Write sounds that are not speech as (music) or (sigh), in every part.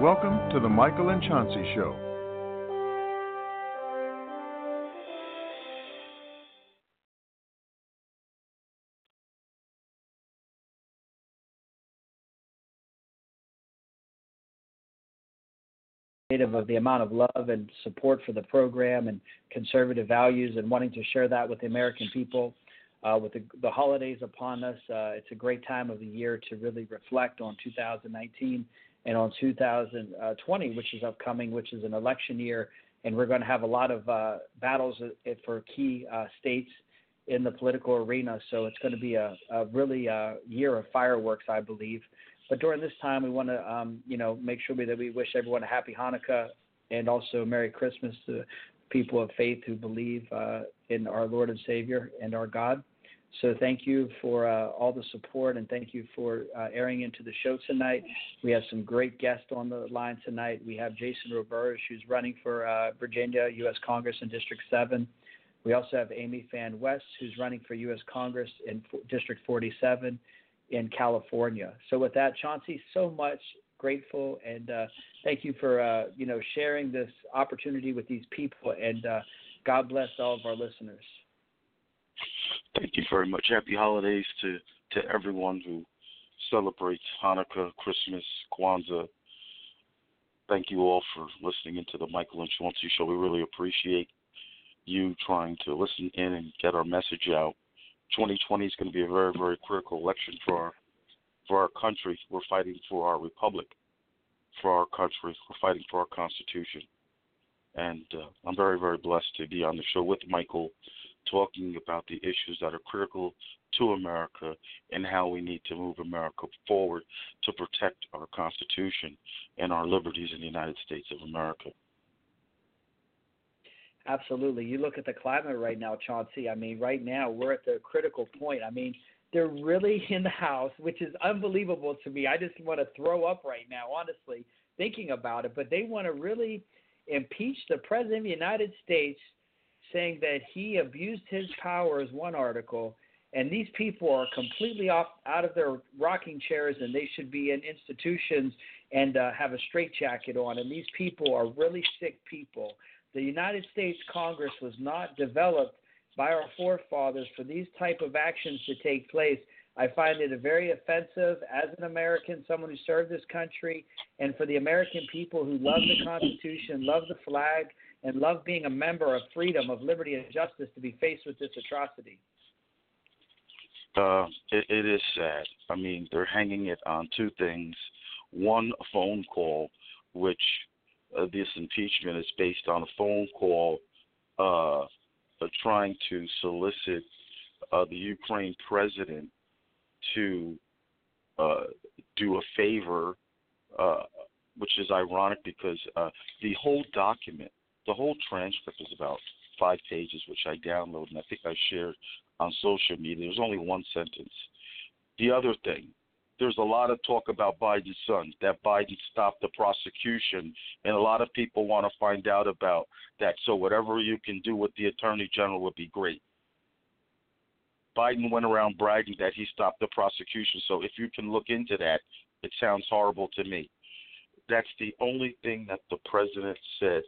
Welcome to the Michael and Chauncey Show. of the amount of love and support for the program and conservative values and wanting to share that with the American people. Uh, with the, the, holidays upon us, uh, it's a great time of the year to really reflect on 2019 and on 2020, which is upcoming, which is an election year. And we're going to have a lot of uh, battles uh, for key uh, states in the political arena. So it's going to be a, a really uh, year of fireworks, I believe. But during this time, we want to, um, you know, make sure that we wish everyone a happy Hanukkah and also Merry Christmas to people of faith who believe uh, in our Lord and Savior and our God. So thank you for uh, all the support and thank you for uh, airing into the show tonight. We have some great guests on the line tonight. We have Jason Roberge, who's running for uh, Virginia U.S. Congress in District 7. We also have Amy Phan West, who's running for U.S. Congress in District 47 in California. So with that, Chauncey, so much grateful and uh, thank you for uh, you know sharing this opportunity with these people and uh, God bless all of our listeners. Thank you very much. Happy holidays to to everyone who celebrates Hanukkah, Christmas, Kwanzaa. Thank you all for listening into the Michael and Chauncey show. We really appreciate you trying to listen in and get our message out. 2020 is going to be a very, very critical election for our for our country. We're fighting for our republic, for our country. We're fighting for our Constitution, and uh, I'm very, very blessed to be on the show with Michael, talking about the issues that are critical to America and how we need to move America forward to protect our Constitution and our liberties in the United States of America. Absolutely. You look at the climate right now, Chauncey. I mean, right now we're at the critical point. I mean, they're really (laughs) in the House, which is unbelievable to me. I just want to throw up right now, honestly, thinking about it. But they want to really impeach the President of the United States, saying that he abused his powers, one article. And these people are completely off out of their rocking chairs, and they should be in institutions and uh, have a straitjacket on. And these people are really sick people the United States Congress was not developed by our forefathers for these type of actions to take place. I find it very offensive as an American, someone who served this country, and for the American people who love the Constitution, love the flag, and love being a member of freedom, of liberty, and justice to be faced with this atrocity. Uh, it, it is sad. I mean, they're hanging it on two things. One, a phone call, which uh, this impeachment is based on a phone call uh, trying to solicit uh, the Ukraine president to uh, do a favor, uh, which is ironic because the whole document, the whole transcript is about five pages, which I downloaded and I think I shared on social media. There's only one sentence. The other thing, there's a lot of talk about Biden's son, that Biden stopped the prosecution, and a lot of people want to find out about that. So whatever you can do with the attorney general would be great. Biden went around bragging that he stopped the prosecution. So if you can look into that, it sounds horrible to me. That's the only thing that the president said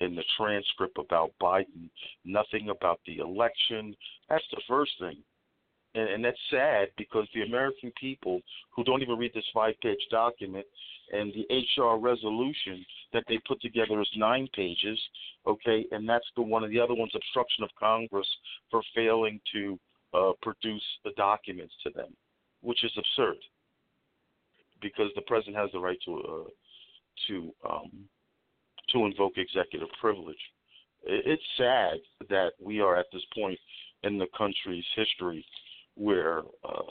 in the transcript about Biden. Nothing about the election. That's the first thing and, and that's sad because the American people who don't even read this five-page document and the HR resolution that they put together is nine pages, okay, and that's the one of the other ones, obstruction of Congress for failing to uh, produce the documents to them, which is absurd because the president has the right to uh, to um, to invoke executive privilege. It's sad that we are at this point in the country's history where uh,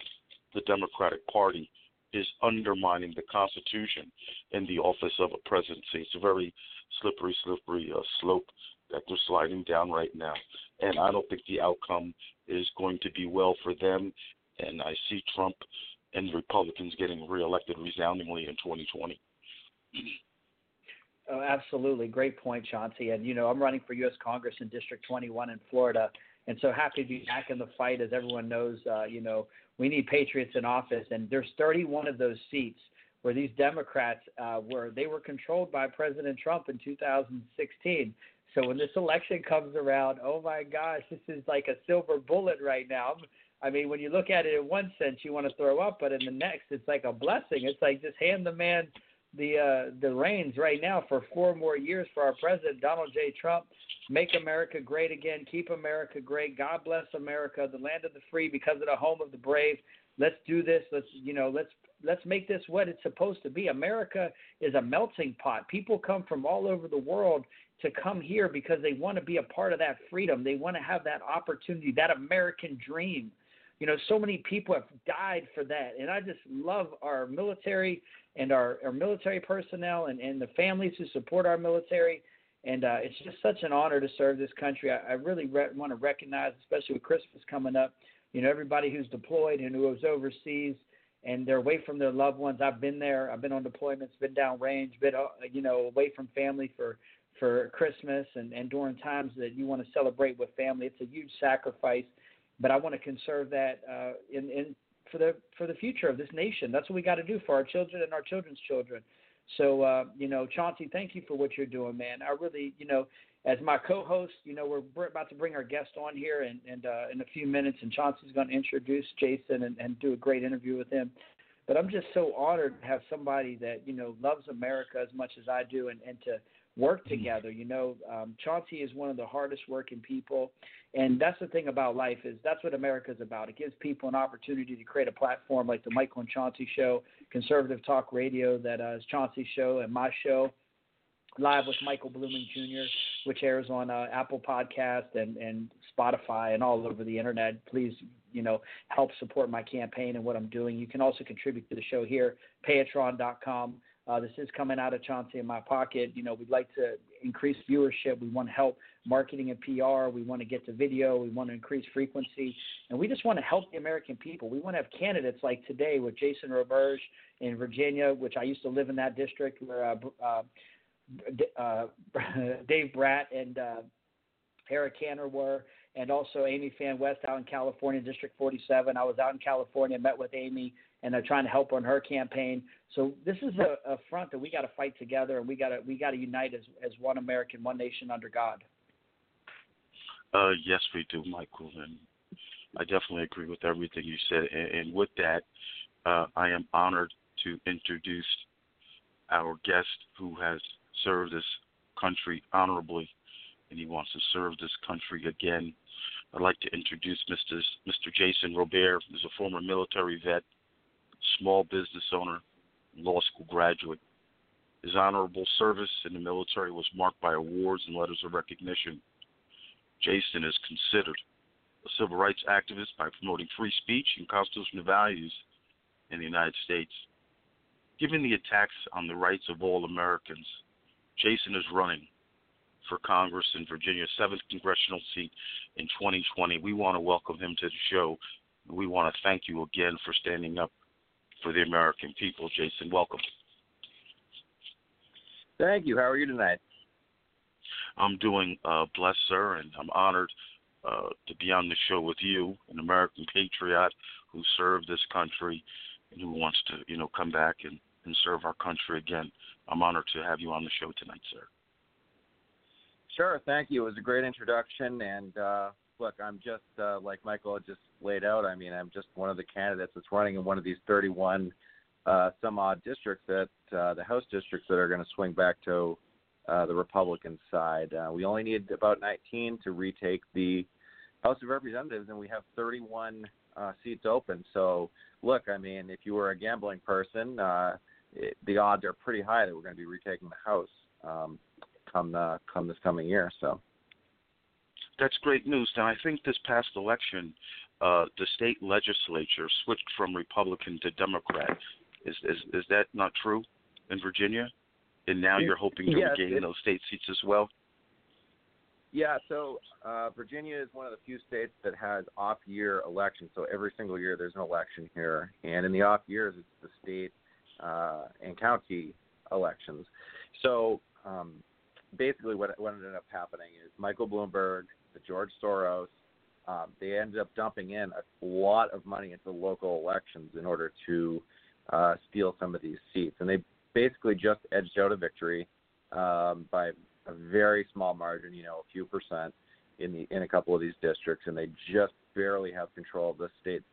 the Democratic Party is undermining the Constitution in the office of a presidency. It's a very slippery, slippery uh, slope that they're sliding down right now. And I don't think the outcome is going to be well for them. And I see Trump and Republicans getting reelected resoundingly in 2020. (clears throat) Oh, absolutely. Great point, Chauncey. And, you know, I'm running for U.S. Congress in District 21 in Florida and so happy to be back in the fight. As everyone knows, uh, you know we need patriots in office, and there's 31 of those seats where these Democrats uh, were they were controlled by President Trump in 2016. So when this election comes around, oh my gosh, this is like a silver bullet right now. I mean, when you look at it in one sense, you want to throw up, but in the next, it's like a blessing. It's like just hand the man the uh, the reins right now for four more years for our president Donald J. Trump. Make America great again. Keep America great. God bless America, the land of the free, because of the home of the brave. Let's do this. Let's you know let's let's make this what it's supposed to be. America is a melting pot. People come from all over the world to come here because they want to be a part of that freedom. They want to have that opportunity, that American dream. You know, so many people have died for that. And I just love our military and our, our military personnel and, and the families who support our military. And uh, it's just such an honor to serve this country. I, I really re- want to recognize, especially with Christmas coming up, you know, everybody who's deployed and who is overseas and they're away from their loved ones. I've been there. I've been on deployments, been downrange, been uh, you know away from family for for Christmas and and during times that you want to celebrate with family. It's a huge sacrifice, but I want to conserve that uh, in in for the for the future of this nation. That's what we got to do for our children and our children's children. So uh, you know, Chauncey, thank you for what you're doing, man. I really, you know, as my co-host, you know, we're about to bring our guest on here and, and uh, in a few minutes, and Chauncey's going to introduce Jason and, and do a great interview with him. But I'm just so honored to have somebody that you know loves America as much as I do, and, and to work mm-hmm. together. You know, um, Chauncey is one of the hardest working people, and that's the thing about life is that's what America is about. It gives people an opportunity to create a platform like the Michael and Chauncey Show, conservative talk radio that uh, is Chauncey's show and my show. Live with Michael Bluemling Jr., which airs on uh, Apple Podcast and, and Spotify and all over the internet. Please, you know, help support my campaign and what I'm doing. You can also contribute to the show here, patreon.com uh, this is coming out of Chauncey in my pocket. You know, we'd like to increase viewership. We want to help marketing and PR. We want to get to video. We want to increase frequency. And we just want to help the American people. We want to have candidates like today with Jason Roberge in Virginia, which I used to live in that district where uh, uh, uh, (laughs) Dave Brat and uh, Eric Cantor were and also Amy Phan West out in California, District 47. I was out in California, met with Amy, and they're trying to help on her campaign. So this is a, a front that we got to fight together, and we got to we got to unite as as one American, one nation under God. Uh, yes, we do, Michael, and I definitely agree with everything you said. And, and with that, uh, I am honored to introduce our guest who has served this country honorably, and he wants to serve this country again. I'd like to introduce Mr. Mr. Jason Roberge, who's a former military vet, small business owner, law school graduate. His honorable service in the military was marked by awards and letters of recognition. Jason is considered a civil rights activist by promoting free speech and constitutional values in the United States. Given the attacks on the rights of all Americans, Jason is running for Congress in Virginia's 7th congressional seat in 2020. We want to welcome him to the show. We want to thank you again for standing up for the American people. Jason, welcome. Thank you. How are you tonight? I'm doing uh, blessed, sir, and I'm honored uh, to be on the show with you, an American patriot who served this country and who wants to, you know, come back and, and serve our country again. I'm honored to have you on the show tonight, sir. Sure, thank you. It was a great introduction, and uh, look, I'm just uh, like Michael just laid out. I mean, I'm just one of the candidates that's running in one of these 31 uh, some odd districts that uh, the House districts that are going to swing back to uh, the Republican side. Uh, we only need about 19 to retake the House of Representatives, and we have 31 uh, seats open. So, look, I mean, if you were a gambling person, uh, it, the odds are pretty high that we're going to be retaking the House um, come the, come this coming year. So that's great news. Now, I think this past election, uh, the state legislature switched from Republican to Democrat. Is is is that not true in Virginia? And now you're hoping to (laughs) yes, regain those state seats as well. Yeah, so uh, Virginia is one of the few states that has off-year elections. So every single year there's an election here, and in the off years it's the state uh, and county elections. So um, basically, what what ended up happening is Michael Bloomberg the George Soros, um, they ended up dumping in a lot of money into local elections in order to uh, steal some of these seats, and they basically just edged out a victory um, by a very small margin, you know, a few percent in the in a couple of these districts, and they just barely have control of the state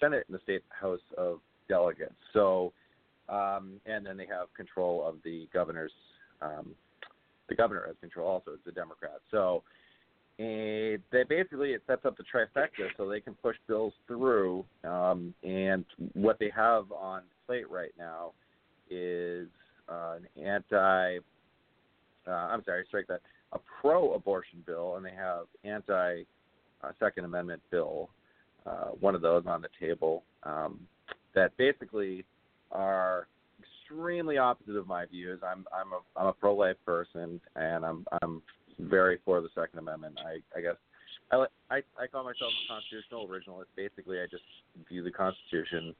Senate and the state House of Delegates. So, um, and then they have control of the governor's. Um, the governor has control also. It's a Democrat. So, they basically it sets up the trifecta so they can push bills through. Um, and what they have on plate right now is uh, an anti. Uh, I'm sorry, strike that. A pro-abortion bill, and they have anti uh, Second Amendment bill. Uh, one of those on the table um, that basically are extremely opposite of my views. I'm I'm a I'm a pro-life person, and I'm I'm very for the Second Amendment. I I guess I I, I call myself a constitutional originalist. Basically, I just view the Constitution,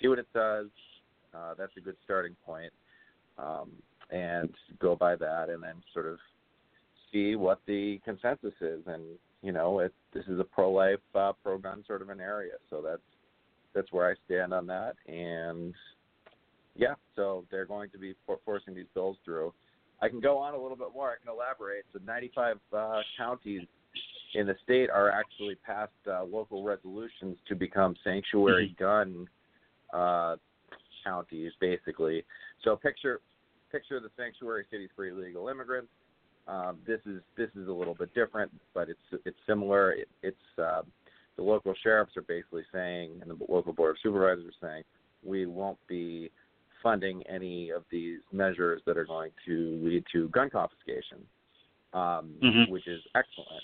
see what it does. Uh, that's a good starting point, um, and go by that, and then sort of see what the consensus is. And you know, it, this is a pro-life, uh, pro-gun sort of an area, so that's that's where I stand on that. And yeah, so they're going to be for- forcing these bills through. I can go on a little bit more. I can elaborate. So 95 uh, counties in the state are actually passed uh, local resolutions to become sanctuary mm-hmm. gun uh, counties, basically. So picture picture the sanctuary cities for illegal immigrants. Um, this is this is a little bit different, but it's it's similar. It, it's uh, the local sheriffs are basically saying, and the local board of supervisors are saying, we won't be funding any of these measures that are going to lead to gun confiscation, um, mm-hmm. which is excellent.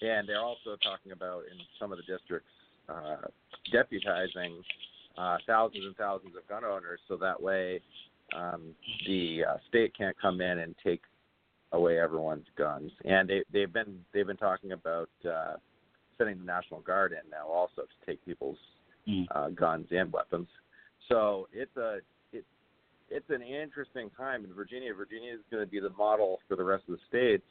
And they're also talking about in some of the districts uh, deputizing uh, thousands and thousands of gun owners, so that way um, the uh, state can't come in and take away everyone's guns. And they, they've been they've been talking about uh, sending the National Guard in now also to take people's mm. uh, guns and weapons. So it's a it's an interesting time in Virginia. Virginia is going to be the model for the rest of the states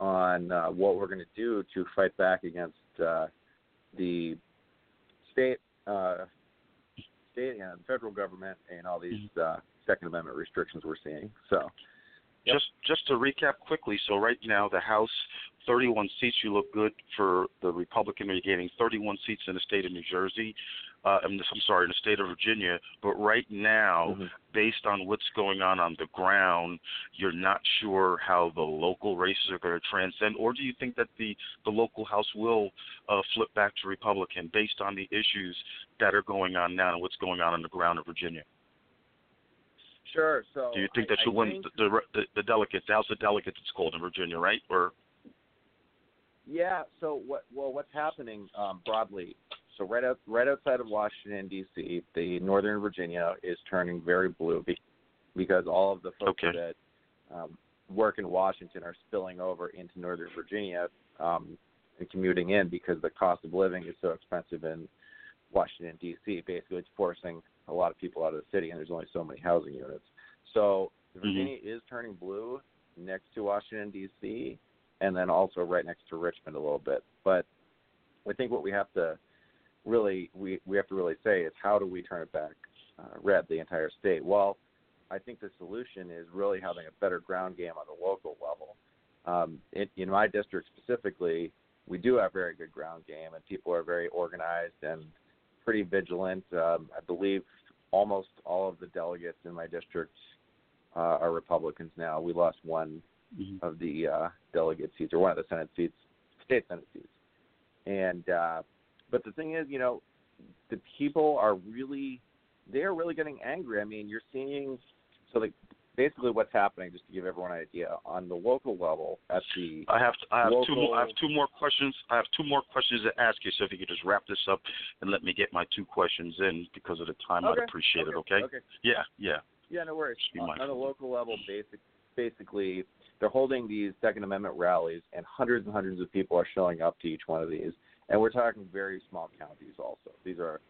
on uh, what we're going to do to fight back against uh, the state, uh, state and federal government and all these uh, Second Amendment restrictions we're seeing. So, yep. just just to recap quickly. So right now the House 31 seats. You look good for the Republican. You're getting 31 seats in the state of New Jersey uh, I'm, I'm sorry, in the state of Virginia. But right now, mm-hmm. based on what's going on on the ground, you're not sure how the local races are going to transcend, or do you think that the the local House will uh, flip back to Republican based on the issues that are going on now and what's going on on the ground in Virginia? Sure. So, do you think that I, you'll win think... the, the the delegates, the House of Delegates, it's called in Virginia, right? Or yeah. So what? Well, what's happening um, broadly so right out, right outside of Washington D.C., the Northern Virginia is turning very blue because all of the folks okay. that um, work in Washington are spilling over into Northern Virginia um, and commuting in because the cost of living is so expensive in Washington D.C. Basically, it's forcing a lot of people out of the city, and there's only so many housing units. So mm-hmm. Virginia mm-hmm. is turning blue next to Washington D.C. and then also right next to Richmond a little bit. But I think what we have to really we we have to really say is how do we turn it back uh, red the entire state? Well, I think the solution is really having a better ground game on the local level. Um, in, in my district specifically, we do have very good ground game, and people are very organized and pretty vigilant. Um, I believe almost all of the delegates in my district uh, are Republicans now. We lost one mm-hmm. of the uh, delegate seats, or one of the Senate seats, state Senate seats, and uh, but the thing is, you know, the people are really they're really getting angry. I mean, you're seeing so like basically what's happening just to give everyone an idea on the local level at the I have I have local... two more I have two more questions I have two more questions to ask you so if you could just wrap this up and let me get my two questions in because of the time okay. I'd appreciate okay. it okay okay yeah yeah yeah no worries on, on the local level basic basically they're holding these second amendment rallies and hundreds and hundreds of people are showing up to each one of these and we're talking very small counties also. These are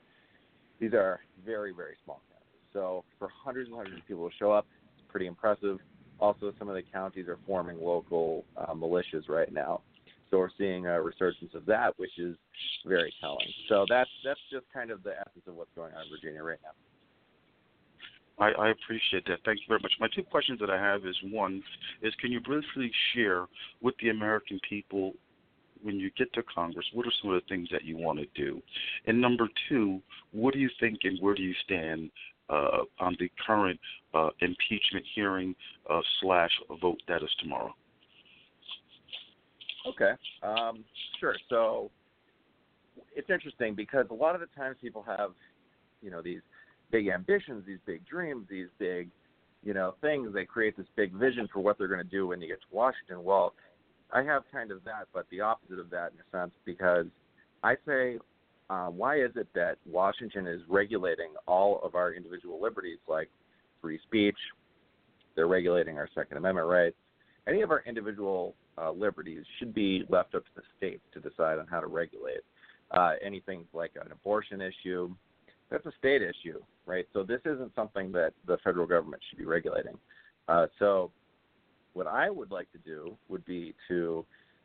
these are very very small counties. So for hundreds and hundreds of people to show up, pretty impressive. Also, some of the counties are forming local uh, militias right now. So we're seeing a resurgence of that, which is very telling. So that's that's just kind of the essence of what's going on in Virginia right now. I, I appreciate that. Thank you very much. My two questions that I have is one is can you briefly share with the American people when you get to Congress, what are some of the things that you want to do? And number two, what do you think and where do you stand uh, on the current uh, impeachment hearing uh, slash vote that is tomorrow? Okay, um, sure. So it's interesting because a lot of the times people have, you know, these big ambitions, these big dreams, these big, you know, things. They create this big vision for what they're going to do when they get to Washington. Well, I have kind of that, but the opposite of that in a sense, because I say, uh, why is it that Washington is regulating all of our individual liberties, like free speech? They're regulating our Second Amendment rights. Any of our individual uh, liberties should be left up to the states to decide on how to regulate. Uh, anything like an abortion issue, that's a state issue, right? So this isn't something that the federal government should be regulating. Uh, so what I would like to do would be to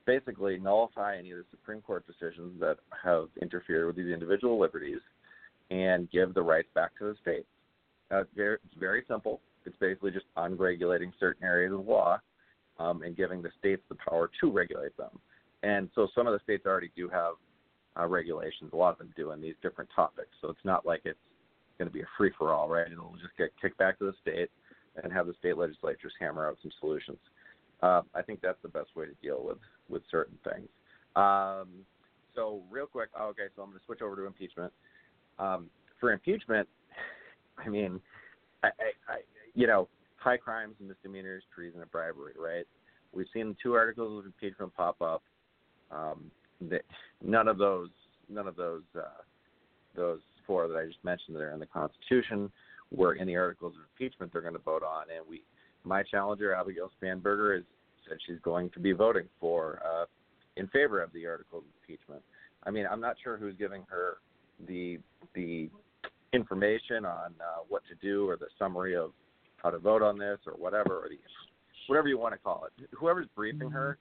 basically nullify any of the Supreme Court decisions that have interfered with these individual liberties and give the rights back to the states. Uh, very, it's very simple. It's basically just unregulating certain areas of law um, and giving the states the power to regulate them. And so some of the states already do have uh, regulations. A lot of them do on these different topics. So it's not like it's going to be a free for all, right? It'll just get kicked back to the state and have the state legislatures hammer out some solutions. Uh, I think that's the best way to deal with with certain things. Um, so real quick, oh, okay, so I'm going to switch over to impeachment. Um, for impeachment, (laughs) I mean, I, I, I, you know, high crimes and misdemeanors, treason, and bribery, right? We've seen two articles of impeachment pop up. Um, that none of those, none of those, uh, those four that I just mentioned that are in the Constitution were in the articles of impeachment they're going to vote on. And we, my challenger Abigail Spanberger, has said she's going to be voting for uh, in favor of the articles of impeachment. I mean, I'm not sure who's giving her the the information on uh, what to do or the summary of how to vote on this or whatever or the whatever you want to call it. Whoever's briefing her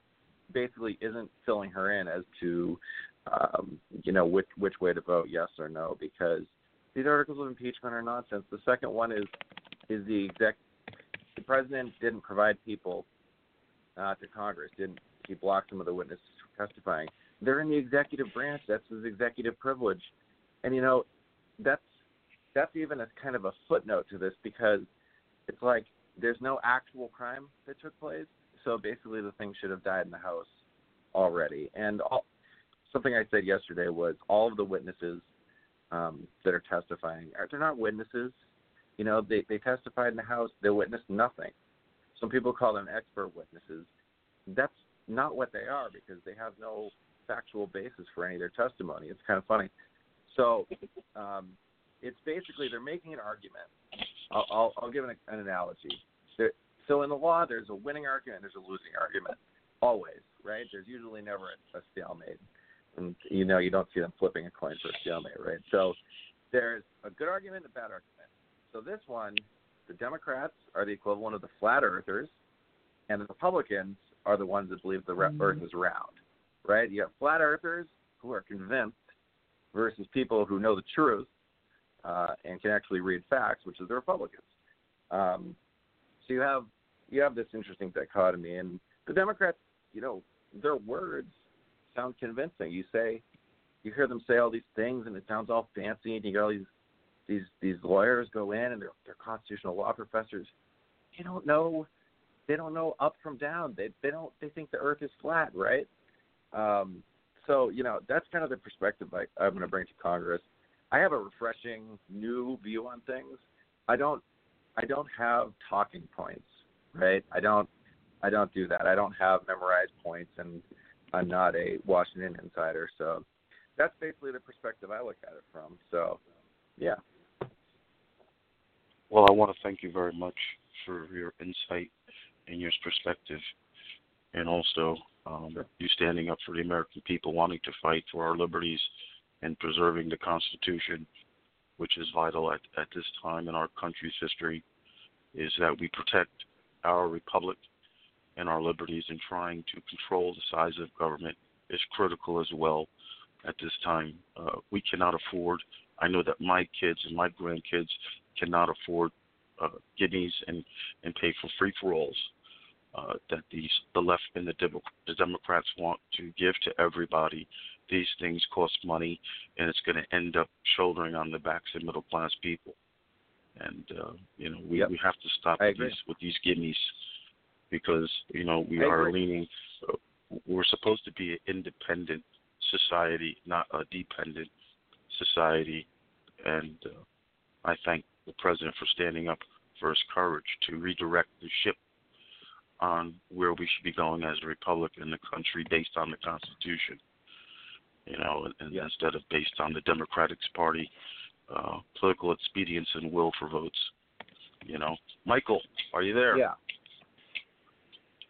basically isn't filling her in as to um, you know which which way to vote, yes or no, because these articles of impeachment are nonsense. The second one is is the exec. The president didn't provide people uh, to Congress. Didn't he blocked some of the witnesses from testifying? They're in the executive branch. That's his executive privilege, and you know that's that's even a kind of a footnote to this because it's like there's no actual crime that took place. So basically, the thing should have died in the House already. And all, something I said yesterday was all of the witnesses um, that are testifying are they're not witnesses. You know, they they testified in the House. They witnessed nothing. Some people call them expert witnesses. That's not what they are because they have no factual basis for any of their testimony. It's kind of funny. So (laughs) um, it's basically they're making an argument. I'll, I'll, I'll give an, an analogy. There, so in the law, there's a winning argument, there's a losing argument, always, right? There's usually never a, a stalemate and you know you don't see them flipping a coin for a stalemate, right? So there's a good argument and a bad argument. So this one, the Democrats are the equivalent of the flat earthers, and the Republicans are the ones that believe the mm-hmm. Earth is round, right? You have flat earthers who are convinced versus people who know the truth uh, and can actually read facts, which is the Republicans. Um, so you have you have this interesting dichotomy, and the Democrats, you know, their words sound convincing. You say, you hear them say all these things, and it sounds all fancy, and you got all these these these lawyers go in, and they're they're constitutional law professors. They don't know, they don't know up from down. They they don't they think the Earth is flat, right? Um, so you know that's kind of the perspective I, I'm going to bring to Congress. I have a refreshing new view on things. I don't I don't have talking points, right? I don't I don't do that. I don't have memorized points and I'm not a Washington insider, so that's basically the perspective I look at it from. So, yeah. Well, I want to thank you very much for your insight and your perspective, and also um, you standing up for the American people, wanting to fight for our liberties and preserving the Constitution, which is vital at, at this time in our country's history, is that we protect our republic and our liberties and trying to control the size of government is critical as well at this time. Uh, we cannot afford, I know that my kids and my grandkids cannot afford uh, gimmies and and pay for free for alls. Uh, that these the left and the, Demo- the Democrats want to give to everybody. These things cost money, and it's going to end up shouldering on the backs of middle class people. And uh, you know we Yep. we have to stop with these with these gimmies because you know we I are agree. leaning. Uh, we're supposed to be an independent society, not a dependent society. And uh, I thank the president for standing up for his courage to redirect the ship on where we should be going as a republic in the country based on the Constitution. You know, and, instead of based on the Democratic Party uh, political expedience and will for votes. You know, Michael, are you there? Yeah.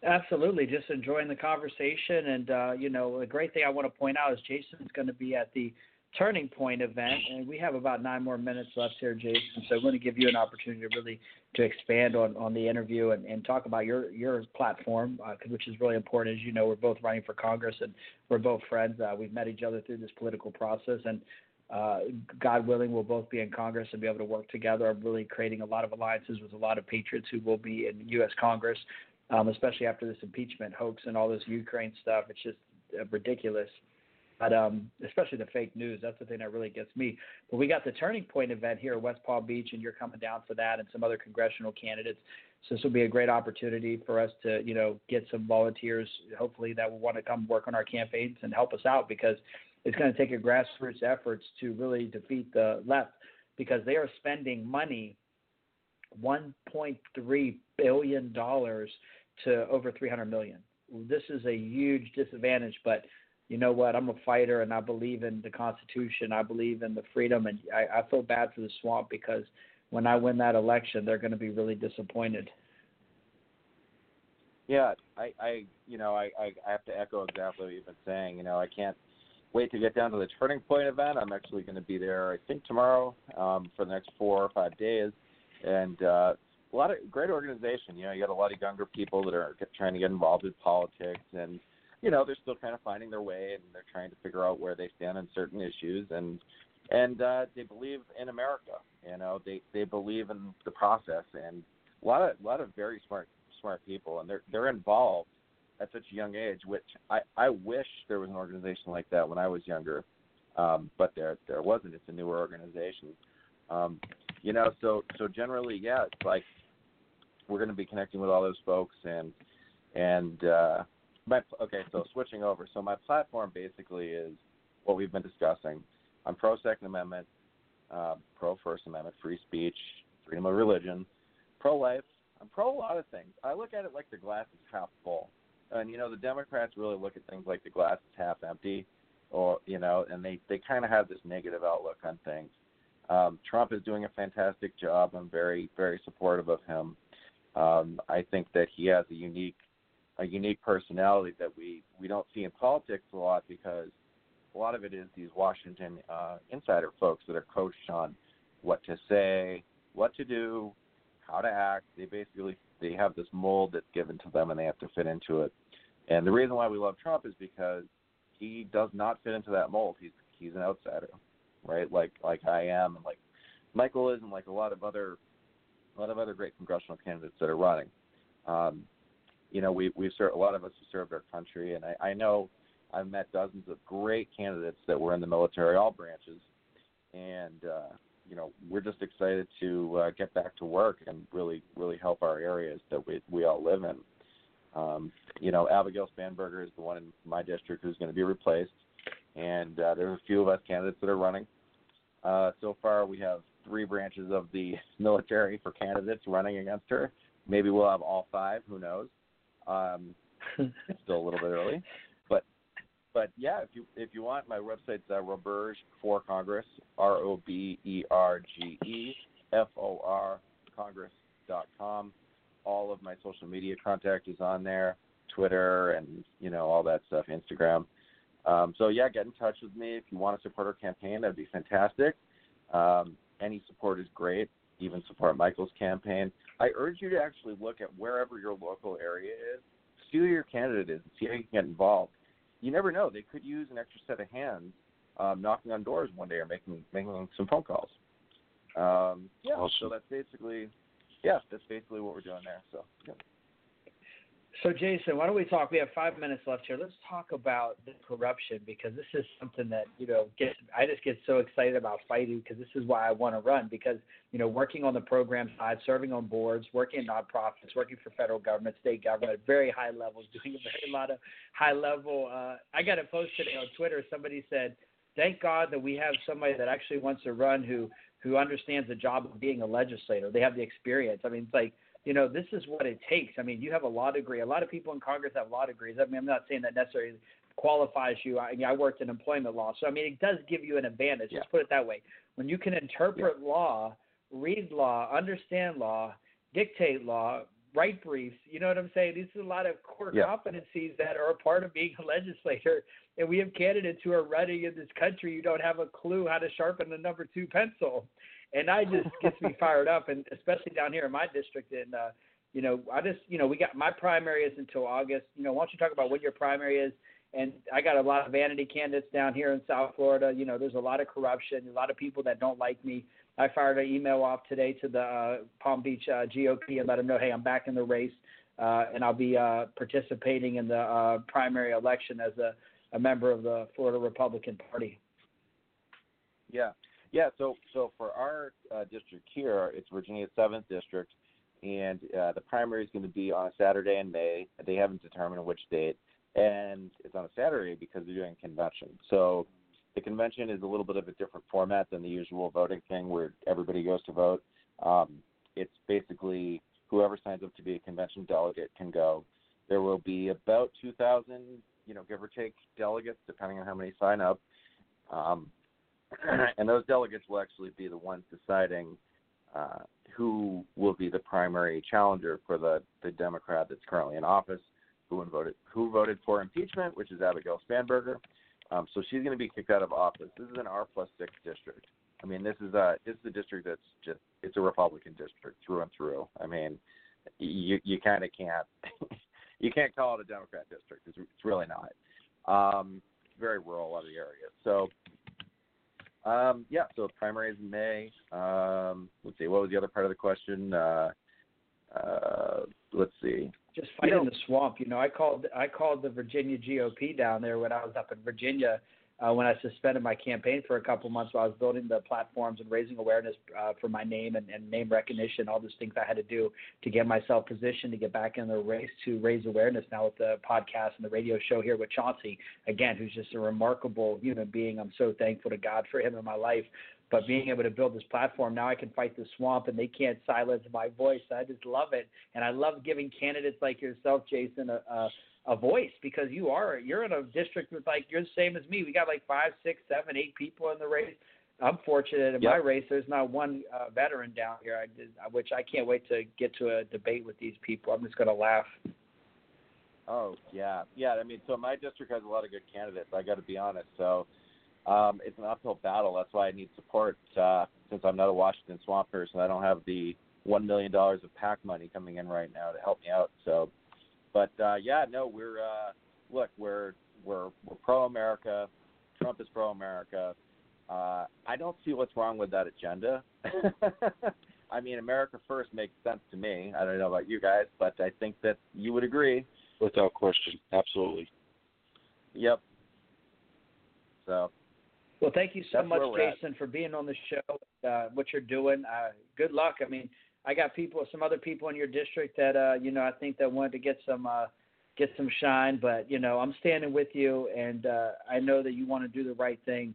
Absolutely, just enjoying the conversation, and uh, you know, a great thing I want to point out is Jason's going to be at the Turning Point event, and we have about nine more minutes left here, Jason. So I'm going to give you an opportunity to really to expand on, on the interview and, and talk about your your platform, uh, which is really important. As you know, we're both running for Congress, and we're both friends. Uh, we've met each other through this political process, and uh, God willing, we'll both be in Congress and be able to work together. I'm really creating a lot of alliances with a lot of patriots who will be in U.S. Congress um, especially after this impeachment hoax and all this Ukraine stuff. It's just uh, ridiculous. But um, especially the fake news, that's the thing that really gets me. But we got the Turning Point event here at West Palm Beach, and you're coming down for that, and some other congressional candidates. So this will be a great opportunity for us to, you know, get some volunteers, hopefully that will want to come work on our campaigns and help us out because it's going to take a grassroots efforts to really defeat the left because they are spending money, 1.3 billion dollars to over 300 million. This is a huge disadvantage, but you know what? I'm a fighter and I believe in the Constitution. I believe in the freedom, and I, I feel bad for the swamp because when I win that election, they're going to be really disappointed. Yeah, I, I, you know, I, I, have to echo exactly what you've been saying. You know, I can't wait to get down to the Turning Point event. I'm actually going to be there, I think, tomorrow um, for the next four or five days, and uh, a lot of great organization. You know, you got a lot of younger people that are trying to get involved in politics, and you know, they're still kind of finding their way, and they're trying to figure out where they stand on certain issues, and and uh, they believe in America. You know, they they believe in the process, and a lot of a lot of very smart smart people, and they're they're involved at such a young age. Which I I wish there was an organization like that when I was younger, um, but there there wasn't. It's a newer organization. Um, you know, so so generally, yeah, it's like we're going to be connecting with all those folks, and and uh, my okay. So switching over, so my platform basically is what we've been discussing. I'm pro Second Amendment, uh, pro First Amendment, free speech, freedom of religion, pro life. I'm pro a lot of things. I look at it like the glass is half full, and you know the Democrats really look at things like the glass is half empty, or you know, and they they kind of have this negative outlook on things. Um, Trump is doing a fantastic job. I'm very very supportive of him. Um, I think that he has a unique a unique personality that we we don't see in politics a lot because a lot of it is these Washington uh, insider folks that are coached on what to say, what to do, how to act. They basically they have this mold that's given to them and they have to fit into it. And the reason why we love Trump is because he does not fit into that mold. He's he's an outsider, right? Like like I am and like Michael is and like a lot of other a lot of other great congressional candidates that are running. Um, you know, we we've served a lot of us have served our country, and I, I know I've met dozens of great candidates that were in the military, all branches, and uh, you know, we're just excited to uh, get back to work and really really help our areas that we we all live in. Um, you know, Abigail Spanberger is the one in my district who's going to be replaced, and uh, there's a few of us candidates that are running. Uh, so far, we have three branches of the (laughs) military for candidates running against her. Maybe we'll have all five. Who knows? Um, (laughs) still a little bit early, but but yeah, if you if you want, my website's uh, Roberge for Congress, R O B E R G E F O R Congress dot com. All of my social media contact is on there, Twitter and you know all that stuff, Instagram. Um, so yeah, get in touch with me if you want to support our campaign. That'd be fantastic. Um, any support is great. Even support Michael's campaign. I urge you to actually look at wherever your local area is, see who your candidate is, and see how you can get involved. You never know; they could use an extra set of hands um, knocking on doors one day or making making some phone calls. Um, yeah, Awesome. so that's basically yeah, that's basically what we're doing there. So. Yeah. So, Jason, why don't we talk? We have five minutes left here. Let's talk about the corruption because this is something that you know gets. I just get so excited about fighting because this is why I want to run. Because you know, working on the program side, serving on boards, working in nonprofits, working for federal government, state government very high levels, (laughs) doing a very lot of high level. Uh, I got a post today on Twitter. Somebody said, "Thank God that we have somebody that actually wants to run who who understands the job of being a legislator. They have the experience. I mean, it's like." You know, this is what it takes. I mean, you have a law degree. A lot of people in Congress have law degrees. I mean, I'm not saying that necessarily qualifies you. I, I worked in employment law, so I mean, it does give you an advantage. Yeah. Let's put it that way. When you can interpret yeah. law, read law, understand law, dictate law, write briefs. You know what I'm saying? These are a lot of core yeah. competencies that are a part of being a legislator. And we have candidates who are running in this country who don't have a clue how to sharpen the number two pencil and I just gets me fired up, and especially down here in my district. And uh, you know, I just you know, we got my primary is until August. You know, why don't you talk about what your primary is? And I got a lot of vanity candidates down here in South Florida. You know, there's a lot of corruption, a lot of people that don't like me. I fired an email off today to the uh, Palm Beach uh, GOP and let them know, hey, I'm back in the race, uh, and I'll be uh, participating in the uh, primary election as a, a member of the Florida Republican Party. Yeah, yeah, so so for our uh, district here, it's Virginia's seventh district, and uh, the primary is going to be on a Saturday in May. They haven't determined which date, and it's on a Saturday because they're doing convention. So the convention is a little bit of a different format than the usual voting thing, where everybody goes to vote. Um, it's basically whoever signs up to be a convention delegate can go. There will be about 2,000, you know, give or take, delegates, depending on how many sign up. Um, (clears throat) and those delegates will actually be the ones deciding uh, who will be the primary challenger for the, the Democrat that's currently in office, who voted who voted for impeachment, which is Abigail Spanberger. Um, so she's going to be kicked out of office. This is an R plus six district. I mean, this is a this is a district that's just it's a Republican district through and through. I mean, you you kind of can't (laughs) you can't call it a Democrat district. It's, it's really not. Um, very rural, lot of the area. So um, yeah, so primary is in May. Um, let's see, what was the other part of the question? Uh, uh, let's see. Just fighting you know, the swamp. You know, I called I called the Virginia GOP down there when I was up in Virginia uh, when I suspended my campaign for a couple months while I was building the platforms and raising awareness uh, for my name and, and name recognition, all those things I had to do to get myself positioned to get back in the race to raise awareness now with the podcast and the radio show here with Chauncey, again, who's just a remarkable human being. I'm so thankful to God for him in my life. But being able to build this platform, now I can fight the swamp and they can't silence my voice. I just love it. And I love giving candidates like yourself, Jason, a, a a voice because you are you're in a district with like you're the same as me. We got like five, six, seven, eight people in the race. I'm fortunate in yep. my race. There's not one uh, veteran down here, I did, which I can't wait to get to a debate with these people. I'm just going to laugh. Oh yeah, yeah. I mean, so my district has a lot of good candidates. I got to be honest. So um, it's an uphill battle. That's why I need support. Uh, since I'm not a Washington Swamp person, I don't have the one million dollars of PAC money coming in right now to help me out. So but uh, yeah, no, we're uh, look, we're we're we're pro America. Trump is pro America. Uh, I don't see what's wrong with that agenda. (laughs) I mean, America first makes sense to me. I don't know about you guys, but I think that you would agree. Without question, absolutely. Yep. So. Well, thank you so much, Jason, at. for being on the show. Uh, what you're doing. Uh, good luck. I mean, I got people, some other people in your district that uh, you know I think that wanted to get some uh, get some shine, but you know I'm standing with you, and uh, I know that you want to do the right thing,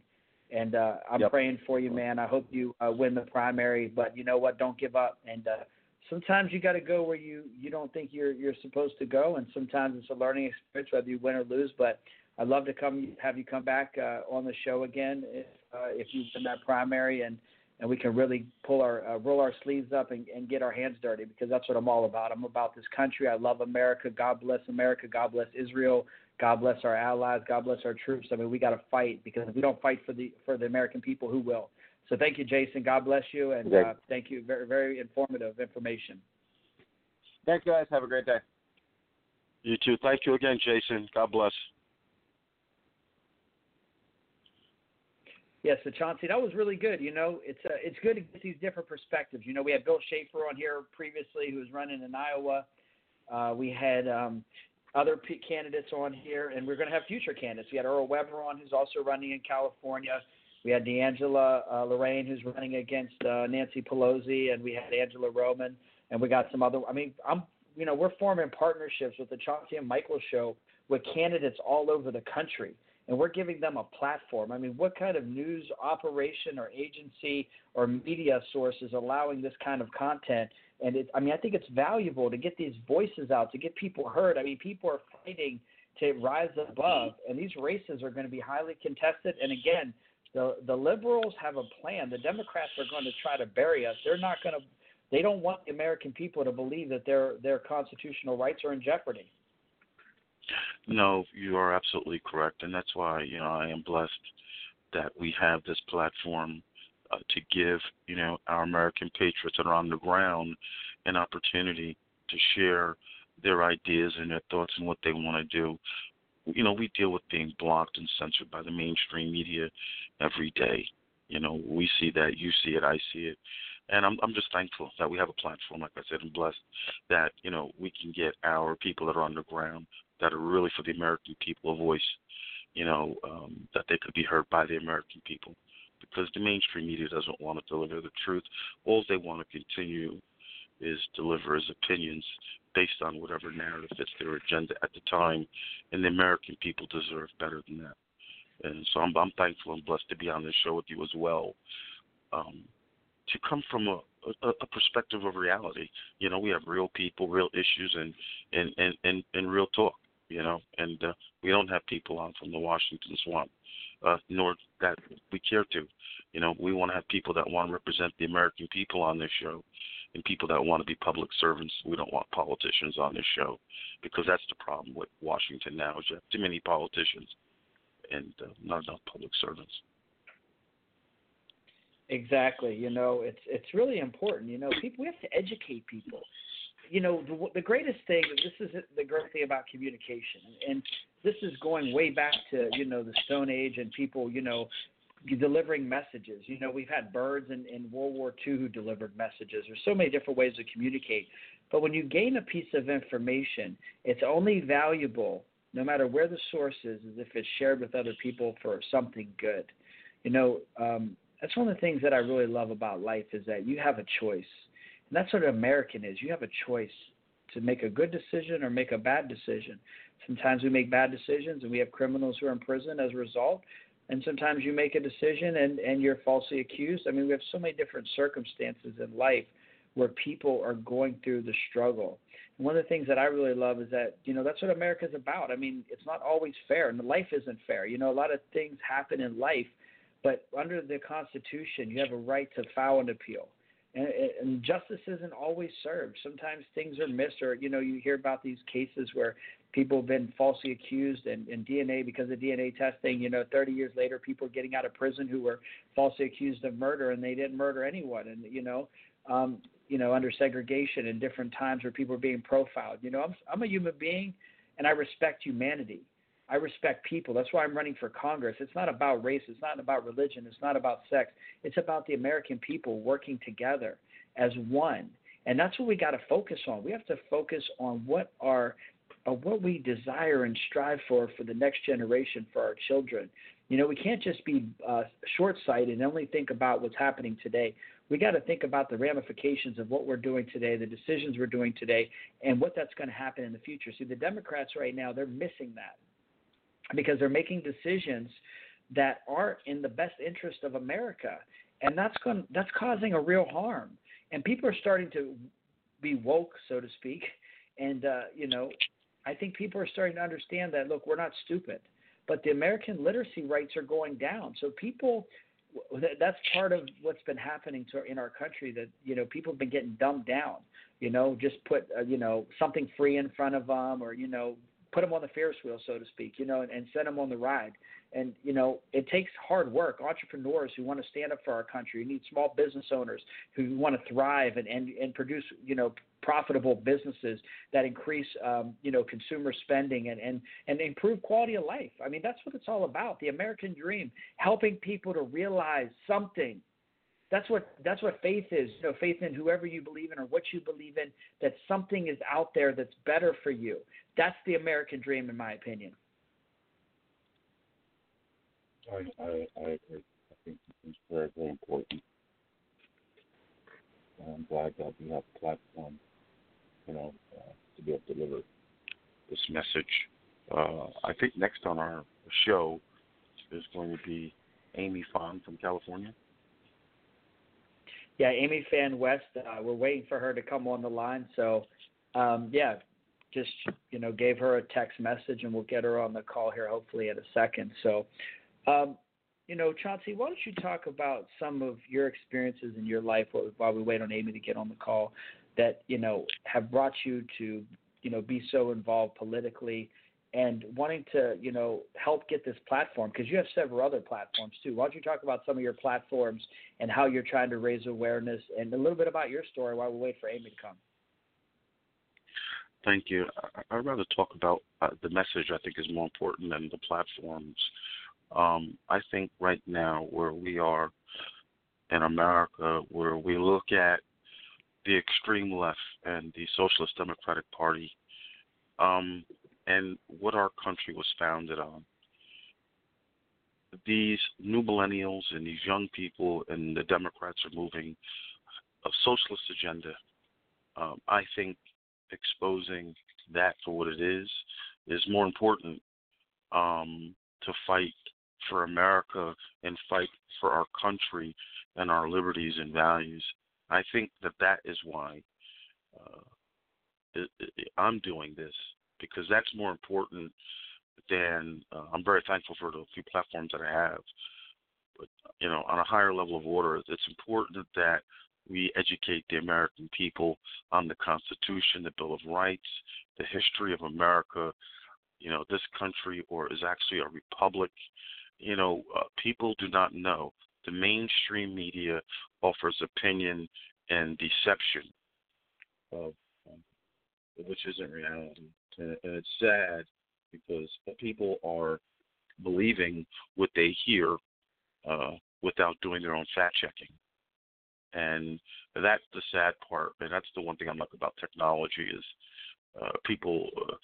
and uh, I'm yep. praying for you, man. I hope you uh, win the primary, but you know what? Don't give up, and uh, sometimes you got to go where you you don't think you're you're supposed to go, and sometimes it's a learning experience whether you win or lose. But I'd love to come have you come back uh, on the show again if uh, if you win that primary and and we can really pull our uh, roll our sleeves up and, and get our hands dirty because that's what I'm all about. I'm about this country. I love America. God bless America. God bless Israel. God bless our allies. God bless our troops. I mean, we got to fight because if we don't fight for the for the American people, who will? So thank you, Jason. God bless you, and uh, thank you. Very very informative information. Thanks, guys. Have a great day. You too. Thank you again, Jason. God bless. Yes, so Chauncey, that was really good. You know, it's uh, it's good to get these different perspectives. You know, we had Bill Schaefer on here previously, who was running in Iowa. Uh, we had um, other p- candidates on here, and we're going to have future candidates. We had Earl Weber on, who's also running in California. We had D'Angela uh, Lorraine, who's running against uh, Nancy Pelosi, and we had Angela Roman, and we got some other. I mean, I'm you know we're forming partnerships with the Chauncey and Michael Show with candidates all over the country, and we're giving them a platform. I mean, what kind of news operation or agency or media source is allowing this kind of content? And it, I mean, I think it's valuable to get these voices out, to get people heard. I mean, people are fighting to rise above, and these races are going to be highly contested. And again, the the liberals have a plan. The Democrats are going to try to bury us. They're not going to. They don't want the American people to believe that their their constitutional rights are in jeopardy. No, you are absolutely correct, and that's why you know I am blessed that we have this platform uh, to give you know our American patriots that are on the ground an opportunity to share their ideas and their thoughts and what they want to do you know, we deal with being blocked and censored by the mainstream media every day. You know, we see that, you see it, I see it. And I'm I'm just thankful that we have a platform, like I said, and blessed that, you know, we can get our people that are on the ground that are really for the American people a voice, you know, um, that they could be heard by the American people. Because the mainstream media doesn't want to deliver the truth. All they want to continue is deliver his opinions based on whatever narrative fits their agenda at the time, and the American people deserve better than that. And so I'm, I'm thankful and blessed to be on this show with you as well. Um, to come from a, a, a perspective of reality, you know, we have real people, real issues, and and and and, and real talk, you know, and uh, we don't have people on from the Washington swamp, uh, nor that we care to. You know, we want to have people that want to represent the American people on this show, and people that want to be public servants. We don't want politicians on this show because that's the problem with Washington now. Is you have too many politicians and uh, not enough public servants. Exactly. You know, it's it's really important. You know, people we have to educate people. You know, the, the greatest thing. This is the great thing about communication, and this is going way back to you know the Stone Age and people you know delivering messages. You know, we've had birds in, in World War II who delivered messages. There's so many different ways to communicate. But when you gain a piece of information, it's only valuable, no matter where the source is, is if it's shared with other people for something good. You know, um, that's one of the things that I really love about life is that you have a choice. And that's what an American is. You have a choice to make a good decision or make a bad decision. Sometimes we make bad decisions and we have criminals who are in prison as a result and sometimes you make a decision and and you're falsely accused. I mean, we have so many different circumstances in life where people are going through the struggle. And one of the things that I really love is that you know that's what America's about. I mean, it's not always fair, and life isn't fair. You know, a lot of things happen in life, but under the Constitution, you have a right to file an appeal. And, and justice isn't always served. Sometimes things are missed, or you know, you hear about these cases where people have been falsely accused and, and DNA because of DNA testing. You know, 30 years later, people are getting out of prison who were falsely accused of murder and they didn't murder anyone. And you know, um, you know, under segregation in different times where people are being profiled. You know, I'm I'm a human being, and I respect humanity. I respect people. That's why I'm running for Congress. It's not about race. It's not about religion. It's not about sex. It's about the American people working together as one. And that's what we got to focus on. We have to focus on what are of what we desire and strive for for the next generation, for our children. You know, we can't just be uh, short sighted and only think about what's happening today. We got to think about the ramifications of what we're doing today, the decisions we're doing today, and what that's going to happen in the future. See, the Democrats right now, they're missing that because they're making decisions that aren't in the best interest of America. And that's going that's causing a real harm. And people are starting to be woke, so to speak, and uh, you know, I think people are starting to understand that look, we're not stupid, but the American literacy rates are going down. So people that's part of what's been happening to in our country that you know people have been getting dumbed down you know just put uh, you know something free in front of them or you know put them on the Ferris wheel, so to speak, you know, and, and send them on the ride. And you know, it takes hard work. Entrepreneurs who want to stand up for our country. You need small business owners who want to thrive and and, and produce, you know, profitable businesses that increase, um, you know, consumer spending and and and improve quality of life. I mean, that's what it's all about. The American dream, helping people to realize something that's what that's what faith is. You know, faith in whoever you believe in or what you believe in. That something is out there that's better for you. That's the American dream, in my opinion. I I, I agree. I think it's very very important. And I'm glad that we have a platform, you know, uh, to be able to deliver this message. Uh, I think next on our show is going to be Amy Phan from California yeah, Amy Phan West. Uh, we're waiting for her to come on the line. So, um, yeah, just you know, gave her a text message, and we'll get her on the call here hopefully in a second. So, um, you know, Chauncey, why don't you talk about some of your experiences in your life while we wait on Amy to get on the call that you know have brought you to you know be so involved politically and wanting to, you know, help get this platform because you have several other platforms too. Why don't you talk about some of your platforms and how you're trying to raise awareness and a little bit about your story while we wait for Amy to come? Thank you. I'd rather talk about uh, the message. I think is more important than the platforms. Um, I think right now where we are in America, where we look at the extreme left and the Socialist Democratic Party, um, and what our country was founded on. These new millennials and these young people and the Democrats are moving a socialist agenda. Um, I think exposing that for what it is is more important um, to fight for America and fight for our country and our liberties and values. I think that that is why uh, I'm doing this because that's more important than uh, I'm very thankful for the few platforms that I have. But you know, on a higher level of order, it's important that we educate the American people on the Constitution, the Bill of Rights, the history of America. You know, this country or is actually a republic. You know, uh, people do not know. The mainstream media offers opinion and deception of um, which isn't reality and, and it's sad because people are believing what they hear uh, without doing their own fact checking. And that's the sad part, and that's the one thing I like about technology is uh, people uh,